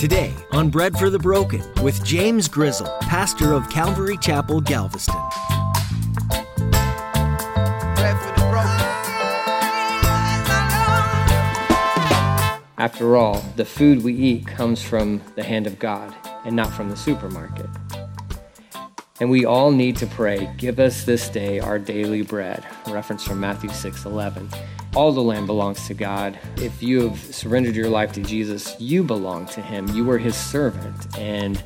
Today on Bread for the Broken with James Grizzle, pastor of Calvary Chapel, Galveston. After all, the food we eat comes from the hand of God and not from the supermarket. And we all need to pray, give us this day our daily bread. Reference from Matthew 6 11. All the land belongs to God. If you have surrendered your life to Jesus, you belong to Him. You were His servant. And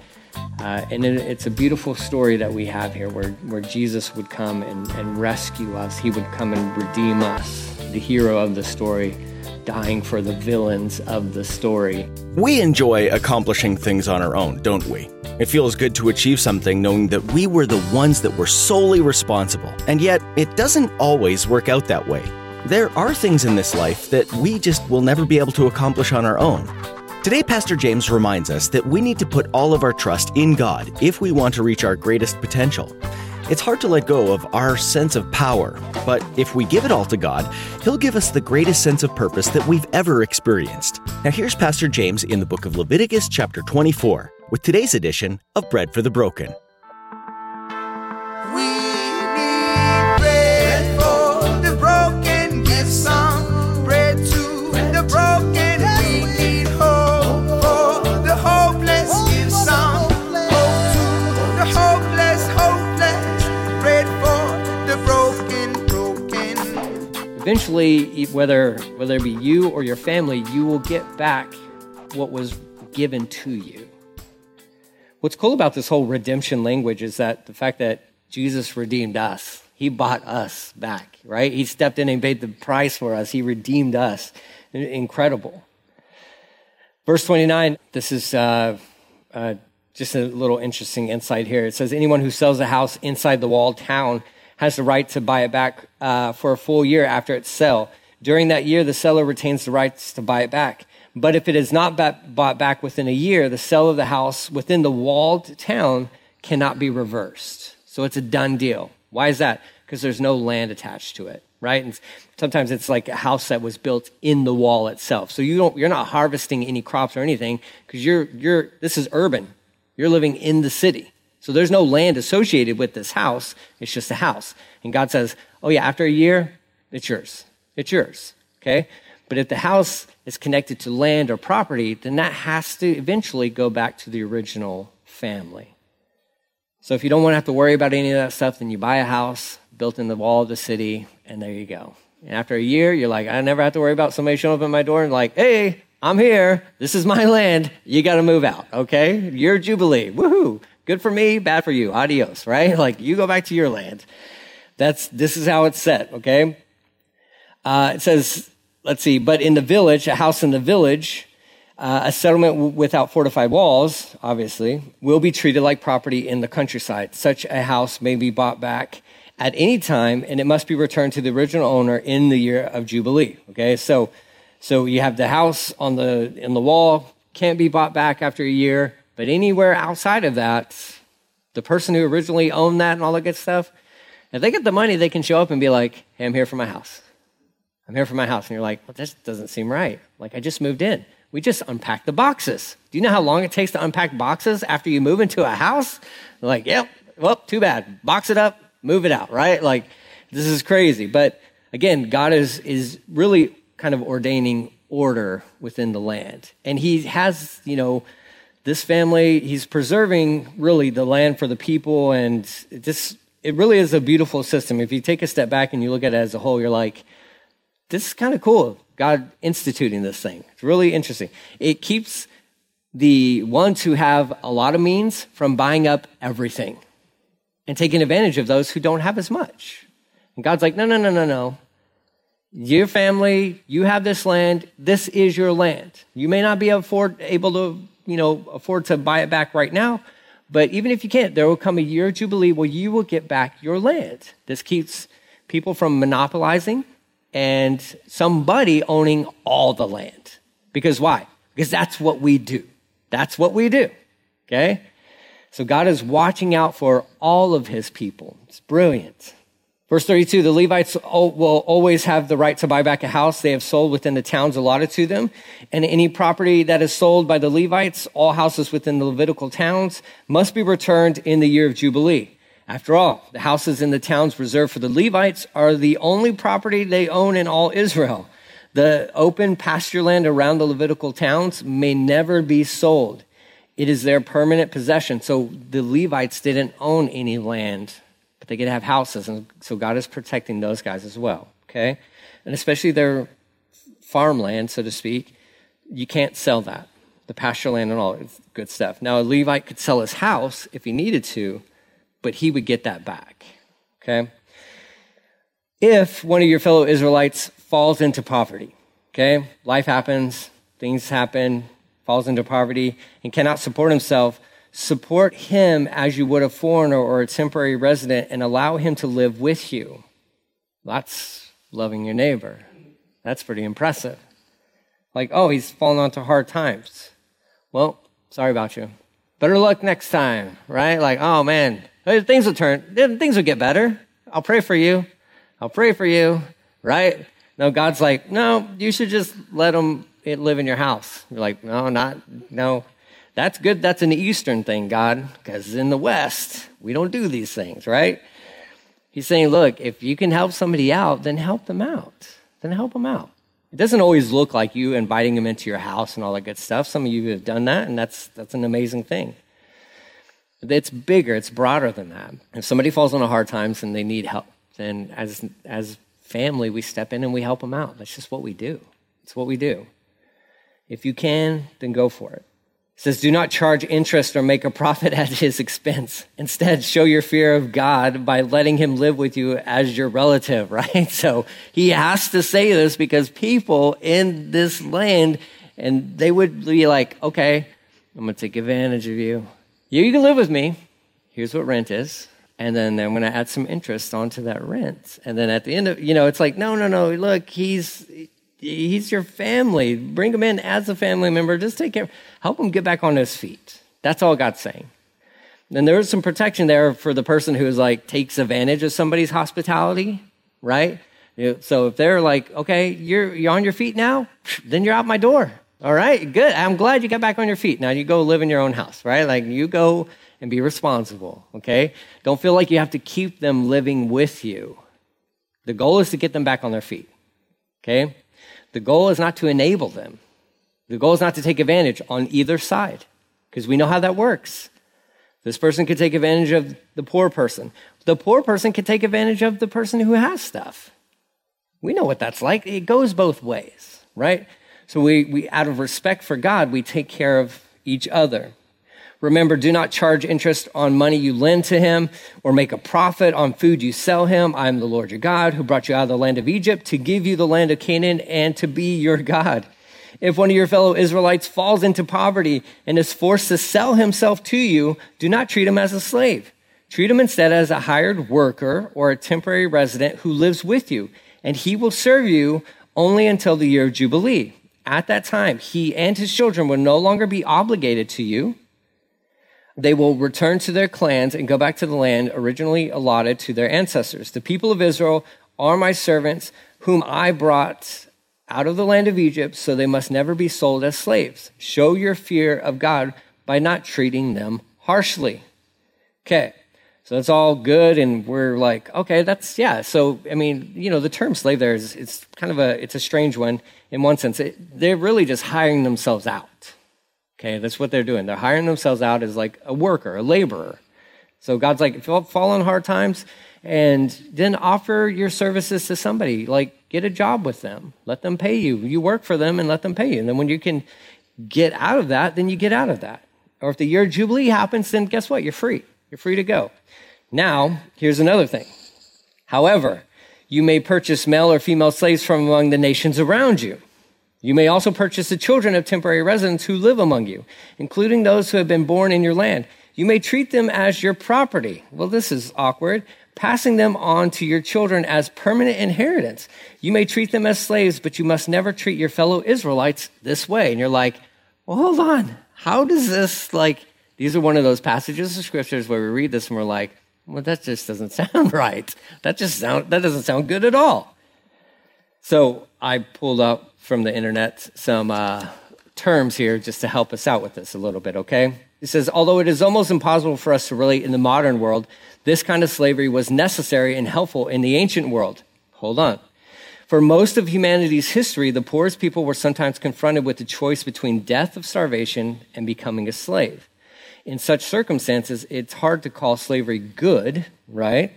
uh, and it, it's a beautiful story that we have here where, where Jesus would come and, and rescue us. He would come and redeem us. The hero of the story dying for the villains of the story. We enjoy accomplishing things on our own, don't we? It feels good to achieve something knowing that we were the ones that were solely responsible. And yet, it doesn't always work out that way. There are things in this life that we just will never be able to accomplish on our own. Today, Pastor James reminds us that we need to put all of our trust in God if we want to reach our greatest potential. It's hard to let go of our sense of power, but if we give it all to God, He'll give us the greatest sense of purpose that we've ever experienced. Now, here's Pastor James in the book of Leviticus, chapter 24, with today's edition of Bread for the Broken. Eventually, whether whether it be you or your family, you will get back what was given to you. What's cool about this whole redemption language is that the fact that Jesus redeemed us. He bought us back, right? He stepped in and paid the price for us. He redeemed us. Incredible. Verse 29, this is uh, uh, just a little interesting insight here. It says, Anyone who sells a house inside the walled town has the right to buy it back uh, for a full year after its sale. During that year, the seller retains the rights to buy it back. But if it is not bought back within a year, the sale of the house within the walled town cannot be reversed. So it's a done deal. Why is that? Because there's no land attached to it, right? And sometimes it's like a house that was built in the wall itself. So you don't, you're not harvesting any crops or anything because you're, you're, this is urban. You're living in the city. So there's no land associated with this house. It's just a house. And God says, oh, yeah, after a year, it's yours. It's yours. Okay? But if the house is connected to land or property, then that has to eventually go back to the original family. So if you don't want to have to worry about any of that stuff, then you buy a house built in the wall of the city, and there you go. And after a year, you're like, I never have to worry about somebody showing up at my door and like, hey, I'm here. This is my land. You got to move out. Okay? Your Jubilee. Woohoo. Good for me, bad for you. Adios, right? Like you go back to your land. That's, this is how it's set, okay? Uh, it says, let's see, but in the village, a house in the village, uh, a settlement w- without fortified walls, obviously, will be treated like property in the countryside. Such a house may be bought back at any time, and it must be returned to the original owner in the year of Jubilee. Okay, so, so you have the house on the, in the wall, can't be bought back after a year. But anywhere outside of that, the person who originally owned that and all that good stuff, if they get the money, they can show up and be like, hey, I'm here for my house. I'm here for my house. And you're like, well, this doesn't seem right. Like, I just moved in. We just unpacked the boxes. Do you know how long it takes to unpack boxes after you move into a house? Like, yep, well, too bad. Box it up, move it out, right? Like, this is crazy. But again, God is, is really kind of ordaining order within the land. And He has, you know, this family, he's preserving really the land for the people, and this it really is a beautiful system. If you take a step back and you look at it as a whole, you're like, this is kind of cool. God instituting this thing. It's really interesting. It keeps the ones who have a lot of means from buying up everything and taking advantage of those who don't have as much. And God's like, no, no, no, no, no. Your family, you have this land. This is your land. You may not be afford, able to you know, afford to buy it back right now. But even if you can't, there will come a year of Jubilee where you will get back your land. This keeps people from monopolizing and somebody owning all the land. Because why? Because that's what we do. That's what we do. Okay? So God is watching out for all of his people. It's brilliant. Verse 32 The Levites will always have the right to buy back a house they have sold within the towns allotted to them. And any property that is sold by the Levites, all houses within the Levitical towns, must be returned in the year of Jubilee. After all, the houses in the towns reserved for the Levites are the only property they own in all Israel. The open pasture land around the Levitical towns may never be sold. It is their permanent possession. So the Levites didn't own any land but they get to have houses. And so God is protecting those guys as well, okay? And especially their farmland, so to speak, you can't sell that. The pasture land and all, good stuff. Now, a Levite could sell his house if he needed to, but he would get that back, okay? If one of your fellow Israelites falls into poverty, okay? Life happens, things happen, falls into poverty, and cannot support himself, Support him as you would a foreigner or a temporary resident and allow him to live with you. That's loving your neighbor. That's pretty impressive. Like, oh, he's fallen onto hard times. Well, sorry about you. Better luck next time, right? Like, oh man, things will turn, things will get better. I'll pray for you. I'll pray for you, right? No, God's like, no, you should just let him live in your house. You're like, no, not, no, that's good. That's an Eastern thing, God, because in the West, we don't do these things, right? He's saying, look, if you can help somebody out, then help them out. Then help them out. It doesn't always look like you inviting them into your house and all that good stuff. Some of you have done that, and that's, that's an amazing thing. It's bigger, it's broader than that. If somebody falls on a hard times and they need help, then as, as family, we step in and we help them out. That's just what we do. It's what we do. If you can, then go for it. Says, do not charge interest or make a profit at his expense. Instead, show your fear of God by letting him live with you as your relative, right? So he has to say this because people in this land, and they would be like, okay, I'm going to take advantage of you. You can live with me. Here's what rent is. And then I'm going to add some interest onto that rent. And then at the end of, you know, it's like, no, no, no, look, he's, He's your family. Bring him in as a family member. Just take care. Help him get back on his feet. That's all God's saying. And there is some protection there for the person who is like takes advantage of somebody's hospitality, right? So if they're like, okay, you're you're on your feet now, then you're out my door. All right, good. I'm glad you got back on your feet. Now you go live in your own house, right? Like you go and be responsible, okay? Don't feel like you have to keep them living with you. The goal is to get them back on their feet, okay? The goal is not to enable them. The goal is not to take advantage on either side, because we know how that works. This person could take advantage of the poor person. The poor person could take advantage of the person who has stuff. We know what that's like. It goes both ways, right? So we, we out of respect for God, we take care of each other. Remember, do not charge interest on money you lend to him or make a profit on food you sell him. I am the Lord your God who brought you out of the land of Egypt to give you the land of Canaan and to be your God. If one of your fellow Israelites falls into poverty and is forced to sell himself to you, do not treat him as a slave. Treat him instead as a hired worker or a temporary resident who lives with you, and he will serve you only until the year of Jubilee. At that time, he and his children will no longer be obligated to you they will return to their clans and go back to the land originally allotted to their ancestors. The people of Israel are my servants, whom I brought out of the land of Egypt, so they must never be sold as slaves. Show your fear of God by not treating them harshly. Okay, so it's all good, and we're like, okay, that's yeah. So I mean, you know, the term slave there is it's kind of a it's a strange one in one sense. It, they're really just hiring themselves out. Okay, that's what they're doing. They're hiring themselves out as like a worker, a laborer. So God's like, if you fall on hard times, and then offer your services to somebody. Like, get a job with them. Let them pay you. You work for them and let them pay you. And then when you can get out of that, then you get out of that. Or if the year Jubilee happens, then guess what? You're free. You're free to go. Now, here's another thing. However, you may purchase male or female slaves from among the nations around you. You may also purchase the children of temporary residents who live among you, including those who have been born in your land. You may treat them as your property. Well, this is awkward. Passing them on to your children as permanent inheritance. You may treat them as slaves, but you must never treat your fellow Israelites this way. And you're like, well, hold on. How does this, like, these are one of those passages of scriptures where we read this and we're like, Well, that just doesn't sound right. That just sound that doesn't sound good at all. So I pulled up from the internet some uh, terms here just to help us out with this a little bit. Okay, it says although it is almost impossible for us to relate in the modern world, this kind of slavery was necessary and helpful in the ancient world. Hold on. For most of humanity's history, the poorest people were sometimes confronted with the choice between death of starvation and becoming a slave. In such circumstances, it's hard to call slavery good, right?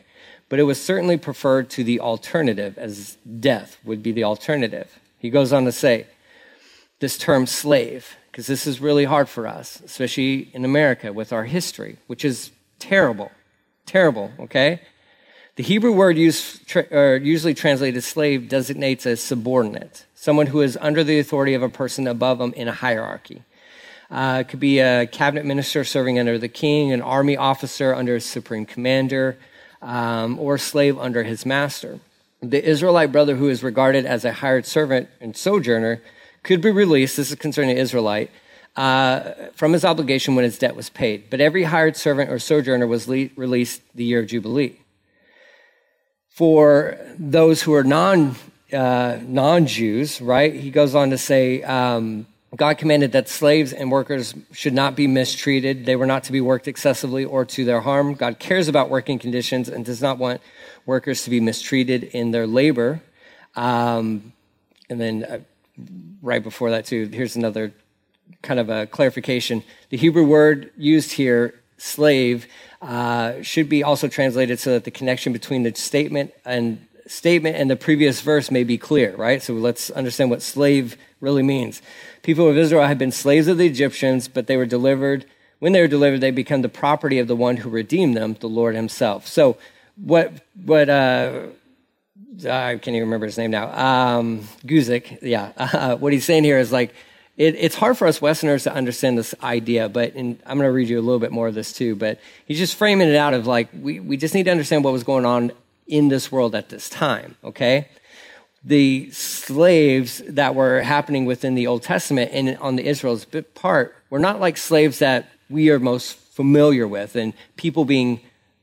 But it was certainly preferred to the alternative, as death would be the alternative. He goes on to say this term slave, because this is really hard for us, especially in America with our history, which is terrible. Terrible, okay? The Hebrew word used, tra- usually translated slave designates a subordinate, someone who is under the authority of a person above them in a hierarchy. Uh, it could be a cabinet minister serving under the king, an army officer under a supreme commander, um, or a slave under his master. The Israelite brother who is regarded as a hired servant and sojourner could be released, this is concerning the Israelite, uh, from his obligation when his debt was paid. But every hired servant or sojourner was le- released the year of Jubilee. For those who are non uh, non Jews, right? He goes on to say, um, God commanded that slaves and workers should not be mistreated. They were not to be worked excessively or to their harm. God cares about working conditions and does not want workers to be mistreated in their labor. Um, and then, uh, right before that, too, here's another kind of a clarification. The Hebrew word used here, slave, uh, should be also translated so that the connection between the statement and statement and the previous verse may be clear, right? So let's understand what slave really means. People of Israel had been slaves of the Egyptians, but they were delivered. When they were delivered, they become the property of the one who redeemed them, the Lord Himself. So, what what uh, I can't even remember his name now. Um, Guzik, yeah. Uh, what he's saying here is like it, it's hard for us Westerners to understand this idea, but in, I'm going to read you a little bit more of this too. But he's just framing it out of like we we just need to understand what was going on in this world at this time. Okay, the slaves that were happening within the Old Testament and on the Israel's part were not like slaves that we are most familiar with and people being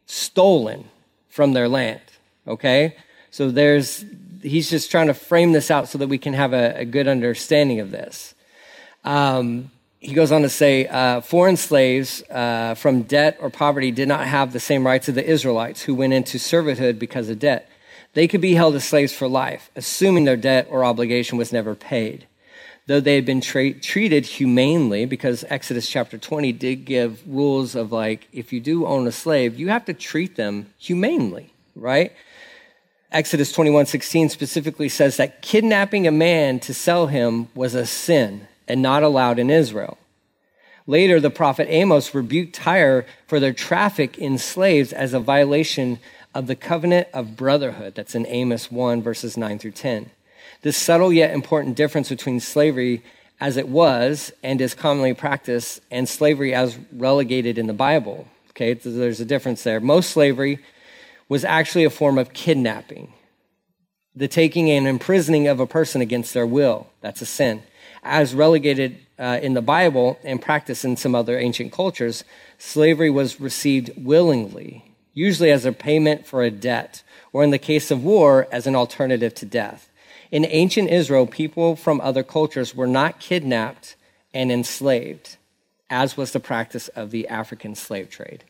stolen from their land. Okay? So there's, he's just trying to frame this out so that we can have a, a good understanding of this. Um, he goes on to say uh, foreign slaves uh, from debt or poverty did not have the same rights of the Israelites who went into servitude because of debt. They could be held as slaves for life, assuming their debt or obligation was never paid. Though they had been tra- treated humanely, because Exodus chapter 20 did give rules of like, if you do own a slave, you have to treat them humanely, right? Exodus 21 16 specifically says that kidnapping a man to sell him was a sin and not allowed in Israel. Later, the prophet Amos rebuked Tyre for their traffic in slaves as a violation of the covenant of brotherhood. That's in Amos 1, verses 9 through 10. This subtle yet important difference between slavery as it was and is commonly practiced and slavery as relegated in the Bible. Okay, there's a difference there. Most slavery was actually a form of kidnapping, the taking and imprisoning of a person against their will. That's a sin. As relegated uh, in the Bible and practiced in some other ancient cultures, slavery was received willingly usually as a payment for a debt, or in the case of war, as an alternative to death. In ancient Israel, people from other cultures were not kidnapped and enslaved, as was the practice of the African slave trade.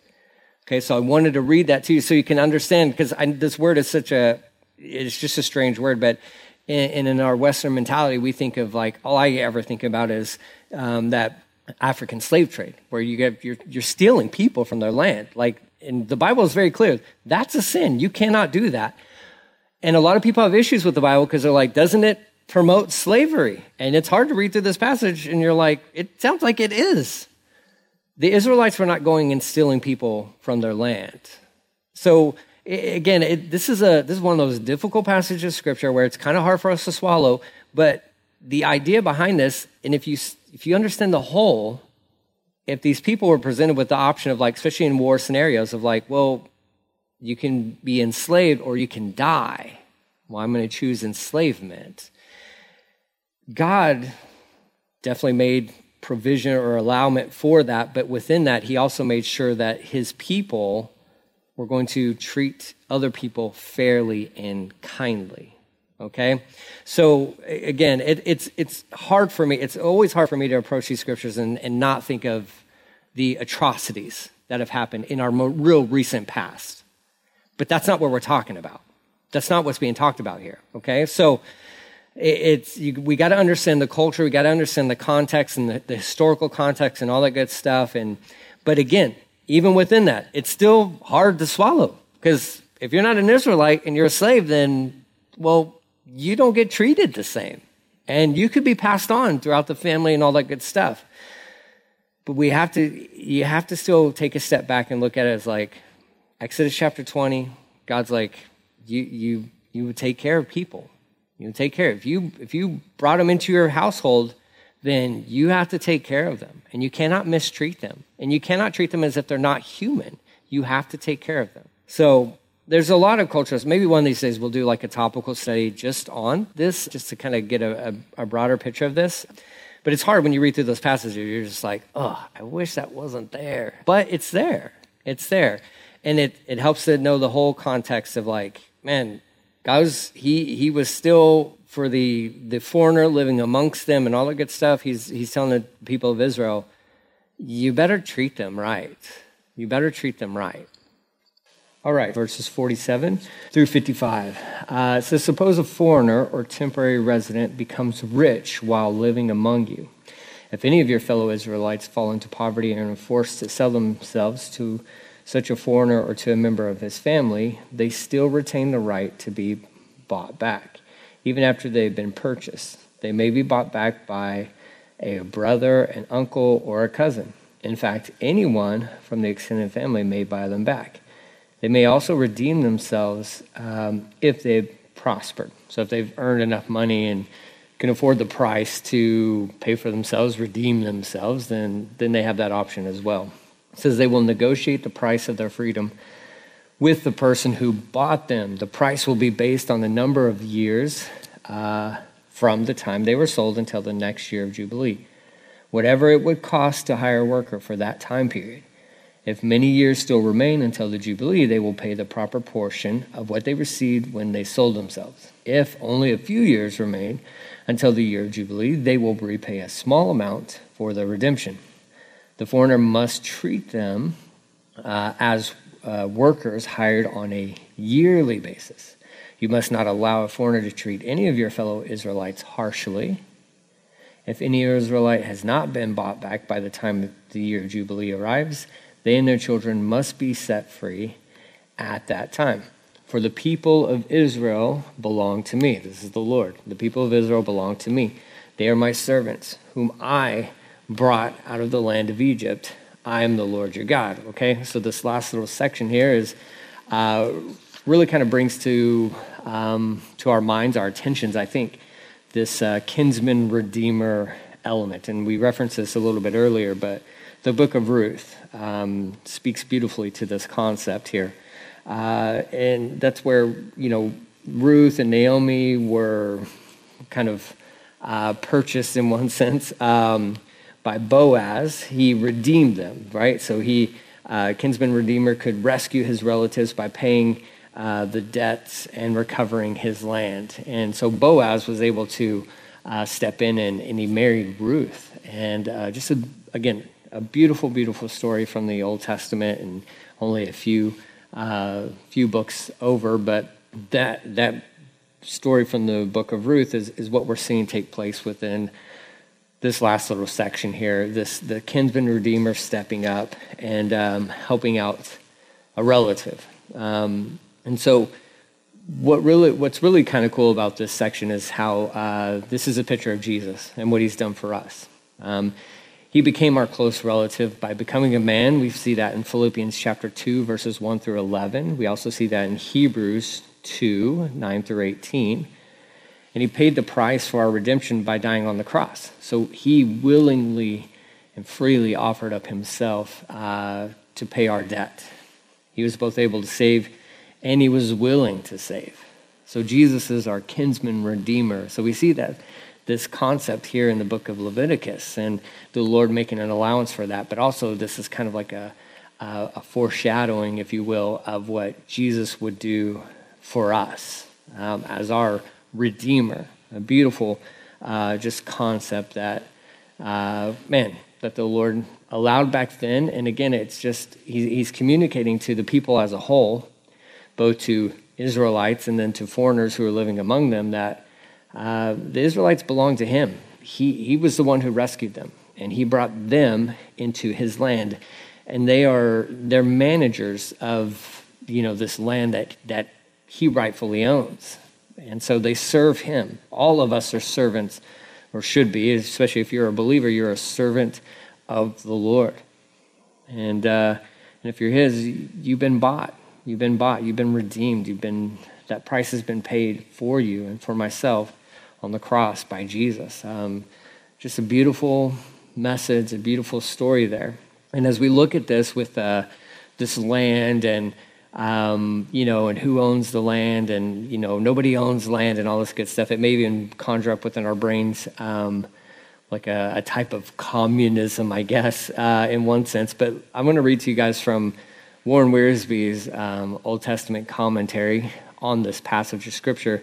Okay, so I wanted to read that to you so you can understand, because this word is such a, it's just a strange word, but in, in our Western mentality, we think of like, all I ever think about is um, that African slave trade, where you get, you're, you're stealing people from their land. Like, and the Bible is very clear. That's a sin. You cannot do that. And a lot of people have issues with the Bible because they're like, doesn't it promote slavery? And it's hard to read through this passage, and you're like, it sounds like it is. The Israelites were not going and stealing people from their land. So again, it, this is a this is one of those difficult passages of scripture where it's kind of hard for us to swallow. But the idea behind this, and if you if you understand the whole, if these people were presented with the option of like, especially in war scenarios, of like, well, you can be enslaved or you can die. Well, I'm going to choose enslavement. God definitely made provision or allowment for that, but within that, he also made sure that his people we're going to treat other people fairly and kindly. Okay? So, again, it, it's, it's hard for me, it's always hard for me to approach these scriptures and, and not think of the atrocities that have happened in our real recent past. But that's not what we're talking about. That's not what's being talked about here. Okay? So, it's you, we got to understand the culture we got to understand the context and the, the, historical context and all that good stuff and but again even within that it's still hard to swallow. Because if you're not an israelite and you're a slave then well you don't get treated the same. And you could be passed on throughout the family and all that good stuff. But we have to you have to still take a step back and look at it as like exodus chapter 20 god's like you you you would take care of people. You would take care. If you if you brought them into your household, then you have to take care of them, and you cannot mistreat them, and you cannot treat them as if they're not human. You have to take care of them. So there's a lot of cultures. Maybe one of these days we'll do like a topical study just on this, just to kind of get a, a, a broader picture of this. But it's hard when you read through those passages. You're just like, oh, I wish that wasn't there. But it's there. It's there. And it, it helps to know the whole context of like, man, God was, he, he was still for the, the foreigner living amongst them and all that good stuff. He's, he's telling the people of Israel, you better treat them right. You better treat them right. All right, verses 47 through 55. Uh, says, Suppose a foreigner or temporary resident becomes rich while living among you. If any of your fellow Israelites fall into poverty and are forced to sell themselves to such a foreigner or to a member of his family, they still retain the right to be bought back, even after they've been purchased. They may be bought back by a brother, an uncle, or a cousin. In fact, anyone from the extended family may buy them back. They may also redeem themselves um, if they've prospered. So, if they've earned enough money and can afford the price to pay for themselves, redeem themselves, then, then they have that option as well. It says they will negotiate the price of their freedom with the person who bought them. The price will be based on the number of years uh, from the time they were sold until the next year of Jubilee, whatever it would cost to hire a worker for that time period. If many years still remain until the Jubilee, they will pay the proper portion of what they received when they sold themselves. If only a few years remain until the year of Jubilee, they will repay a small amount for the redemption. The foreigner must treat them uh, as uh, workers hired on a yearly basis. You must not allow a foreigner to treat any of your fellow Israelites harshly. If any Israelite has not been bought back by the time the year of Jubilee arrives, they and their children must be set free at that time. For the people of Israel belong to me. This is the Lord. The people of Israel belong to me. They are my servants, whom I brought out of the land of Egypt. I am the Lord your God. Okay, so this last little section here is uh, really kind of brings to um, to our minds, our attentions. I think this uh, kinsman redeemer element, and we referenced this a little bit earlier, but the book of Ruth um, speaks beautifully to this concept here, uh, and that's where you know Ruth and Naomi were kind of uh, purchased in one sense. Um, by Boaz, he redeemed them, right? So he, uh, kinsman redeemer, could rescue his relatives by paying uh, the debts and recovering his land. And so Boaz was able to uh, step in and, and, he married Ruth. And uh, just, a, again, a beautiful, beautiful story from the Old Testament and only a few, uh, few books over. But that, that story from the book of Ruth is, is what we're seeing take place within this last little section here, this the kinsman redeemer stepping up and um, helping out a relative. Um, and so, what really what's really kind of cool about this section is how uh, this is a picture of Jesus and what He's done for us. Um, he became our close relative by becoming a man. We see that in Philippians chapter 2, verses 1 through 11. We also see that in Hebrews 2, 9 through 18 and he paid the price for our redemption by dying on the cross. So he willingly and freely offered up himself uh, to pay our debt. He was both able to save and he was willing to save. So Jesus is our kinsman redeemer. So we see that this concept here in the book of Leviticus and the Lord making an allowance for that. But also, this is kind of like a, uh, a foreshadowing, if you will, of what Jesus would do for us um, as our Redeemer. A beautiful uh, just concept that, uh, man, that the Lord allowed back then. And again, it's just, he, he's communicating to the people as a whole, both to Israelites and then to foreigners who are living among them, that uh, the Israelites belong to him. He, he was the one who rescued them, and he brought them into his land. And they are they're managers of you know this land that, that he rightfully owns. And so they serve him. All of us are servants, or should be, especially if you're a believer, you're a servant of the Lord. And, uh, and if you're his, you've been bought. You've been bought. You've been redeemed. You've been, that price has been paid for you and for myself on the cross by Jesus. Um, just a beautiful message, a beautiful story there. And as we look at this with uh, this land and um, you know, and who owns the land, and you know, nobody owns land, and all this good stuff. It may even conjure up within our brains um, like a, a, type of communism, I guess, uh, in one sense. But I'm going to read to you guys from Warren Wiersbe's um, Old Testament commentary on this passage of Scripture,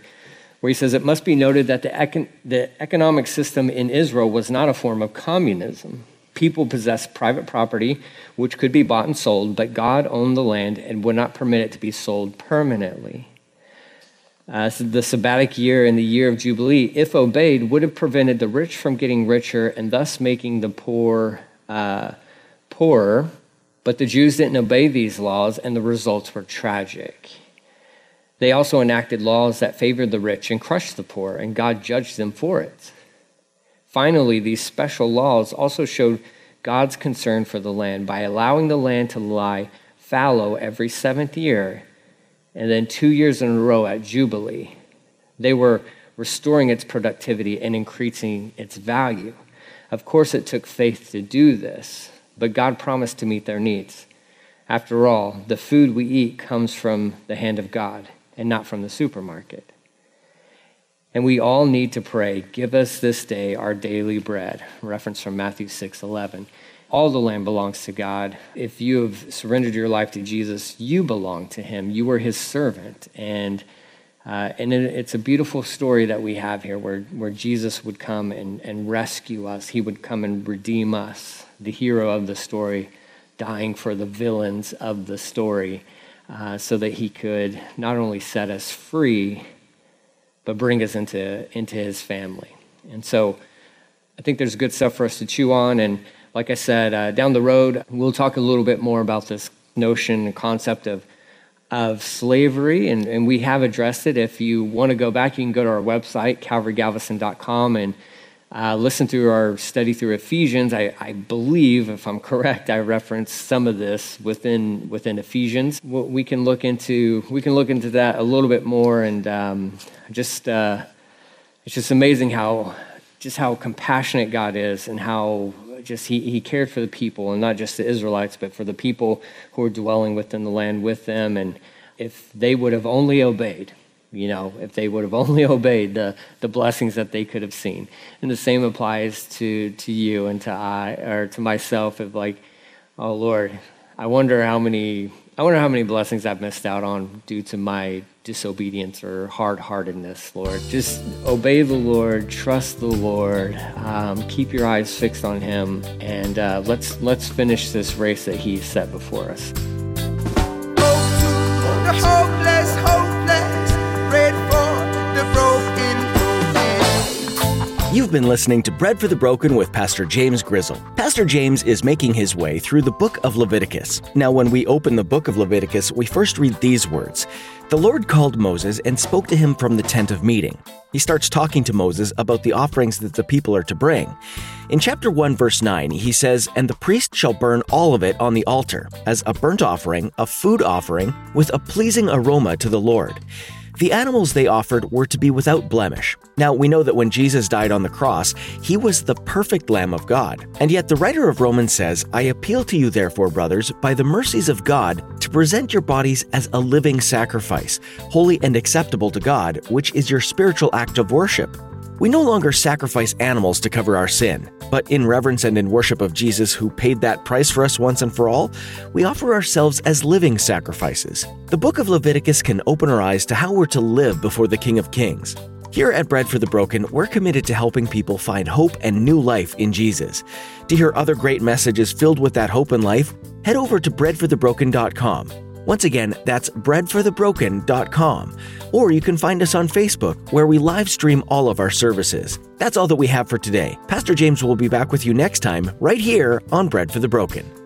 where he says, It must be noted that the, econ- the economic system in Israel was not a form of communism. People possessed private property which could be bought and sold, but God owned the land and would not permit it to be sold permanently. Uh, so the sabbatic year and the year of Jubilee, if obeyed, would have prevented the rich from getting richer and thus making the poor uh, poorer. But the Jews didn't obey these laws, and the results were tragic. They also enacted laws that favored the rich and crushed the poor, and God judged them for it. Finally, these special laws also showed God's concern for the land by allowing the land to lie fallow every seventh year and then two years in a row at Jubilee. They were restoring its productivity and increasing its value. Of course, it took faith to do this, but God promised to meet their needs. After all, the food we eat comes from the hand of God and not from the supermarket. And we all need to pray, give us this day our daily bread. Reference from Matthew 6 11. All the land belongs to God. If you have surrendered your life to Jesus, you belong to him. You were his servant. And, uh, and it, it's a beautiful story that we have here where, where Jesus would come and, and rescue us. He would come and redeem us, the hero of the story, dying for the villains of the story, uh, so that he could not only set us free, but bring us into, into his family. And so I think there's good stuff for us to chew on. And like I said, uh, down the road, we'll talk a little bit more about this notion and concept of, of slavery. And, and we have addressed it. If you want to go back, you can go to our website, calvarygalveston.com, and uh, listen through our study through Ephesians. I, I, believe, if I'm correct, I referenced some of this within within Ephesians. We can look into we can look into that a little bit more, and um, just uh, it's just amazing how just how compassionate God is, and how just he, he cared for the people, and not just the Israelites, but for the people who were dwelling within the land with them, and if they would have only obeyed you know, if they would have only obeyed the, the blessings that they could have seen. And the same applies to, to you and to I or to myself of like, oh Lord, I wonder how many I wonder how many blessings I've missed out on due to my disobedience or hard-heartedness, Lord. Just obey the Lord, trust the Lord, um, keep your eyes fixed on Him, and uh, let's let's finish this race that He set before us. You've been listening to Bread for the Broken with Pastor James Grizzle. Pastor James is making his way through the book of Leviticus. Now, when we open the book of Leviticus, we first read these words The Lord called Moses and spoke to him from the tent of meeting. He starts talking to Moses about the offerings that the people are to bring. In chapter 1, verse 9, he says, And the priest shall burn all of it on the altar, as a burnt offering, a food offering, with a pleasing aroma to the Lord. The animals they offered were to be without blemish. Now, we know that when Jesus died on the cross, he was the perfect Lamb of God. And yet, the writer of Romans says, I appeal to you, therefore, brothers, by the mercies of God, to present your bodies as a living sacrifice, holy and acceptable to God, which is your spiritual act of worship. We no longer sacrifice animals to cover our sin, but in reverence and in worship of Jesus who paid that price for us once and for all, we offer ourselves as living sacrifices. The book of Leviticus can open our eyes to how we're to live before the King of Kings. Here at Bread for the Broken, we're committed to helping people find hope and new life in Jesus. To hear other great messages filled with that hope and life, head over to breadforthebroken.com. Once again, that's breadforthebroken.com. Or you can find us on Facebook, where we live stream all of our services. That's all that we have for today. Pastor James will be back with you next time, right here on Bread for the Broken.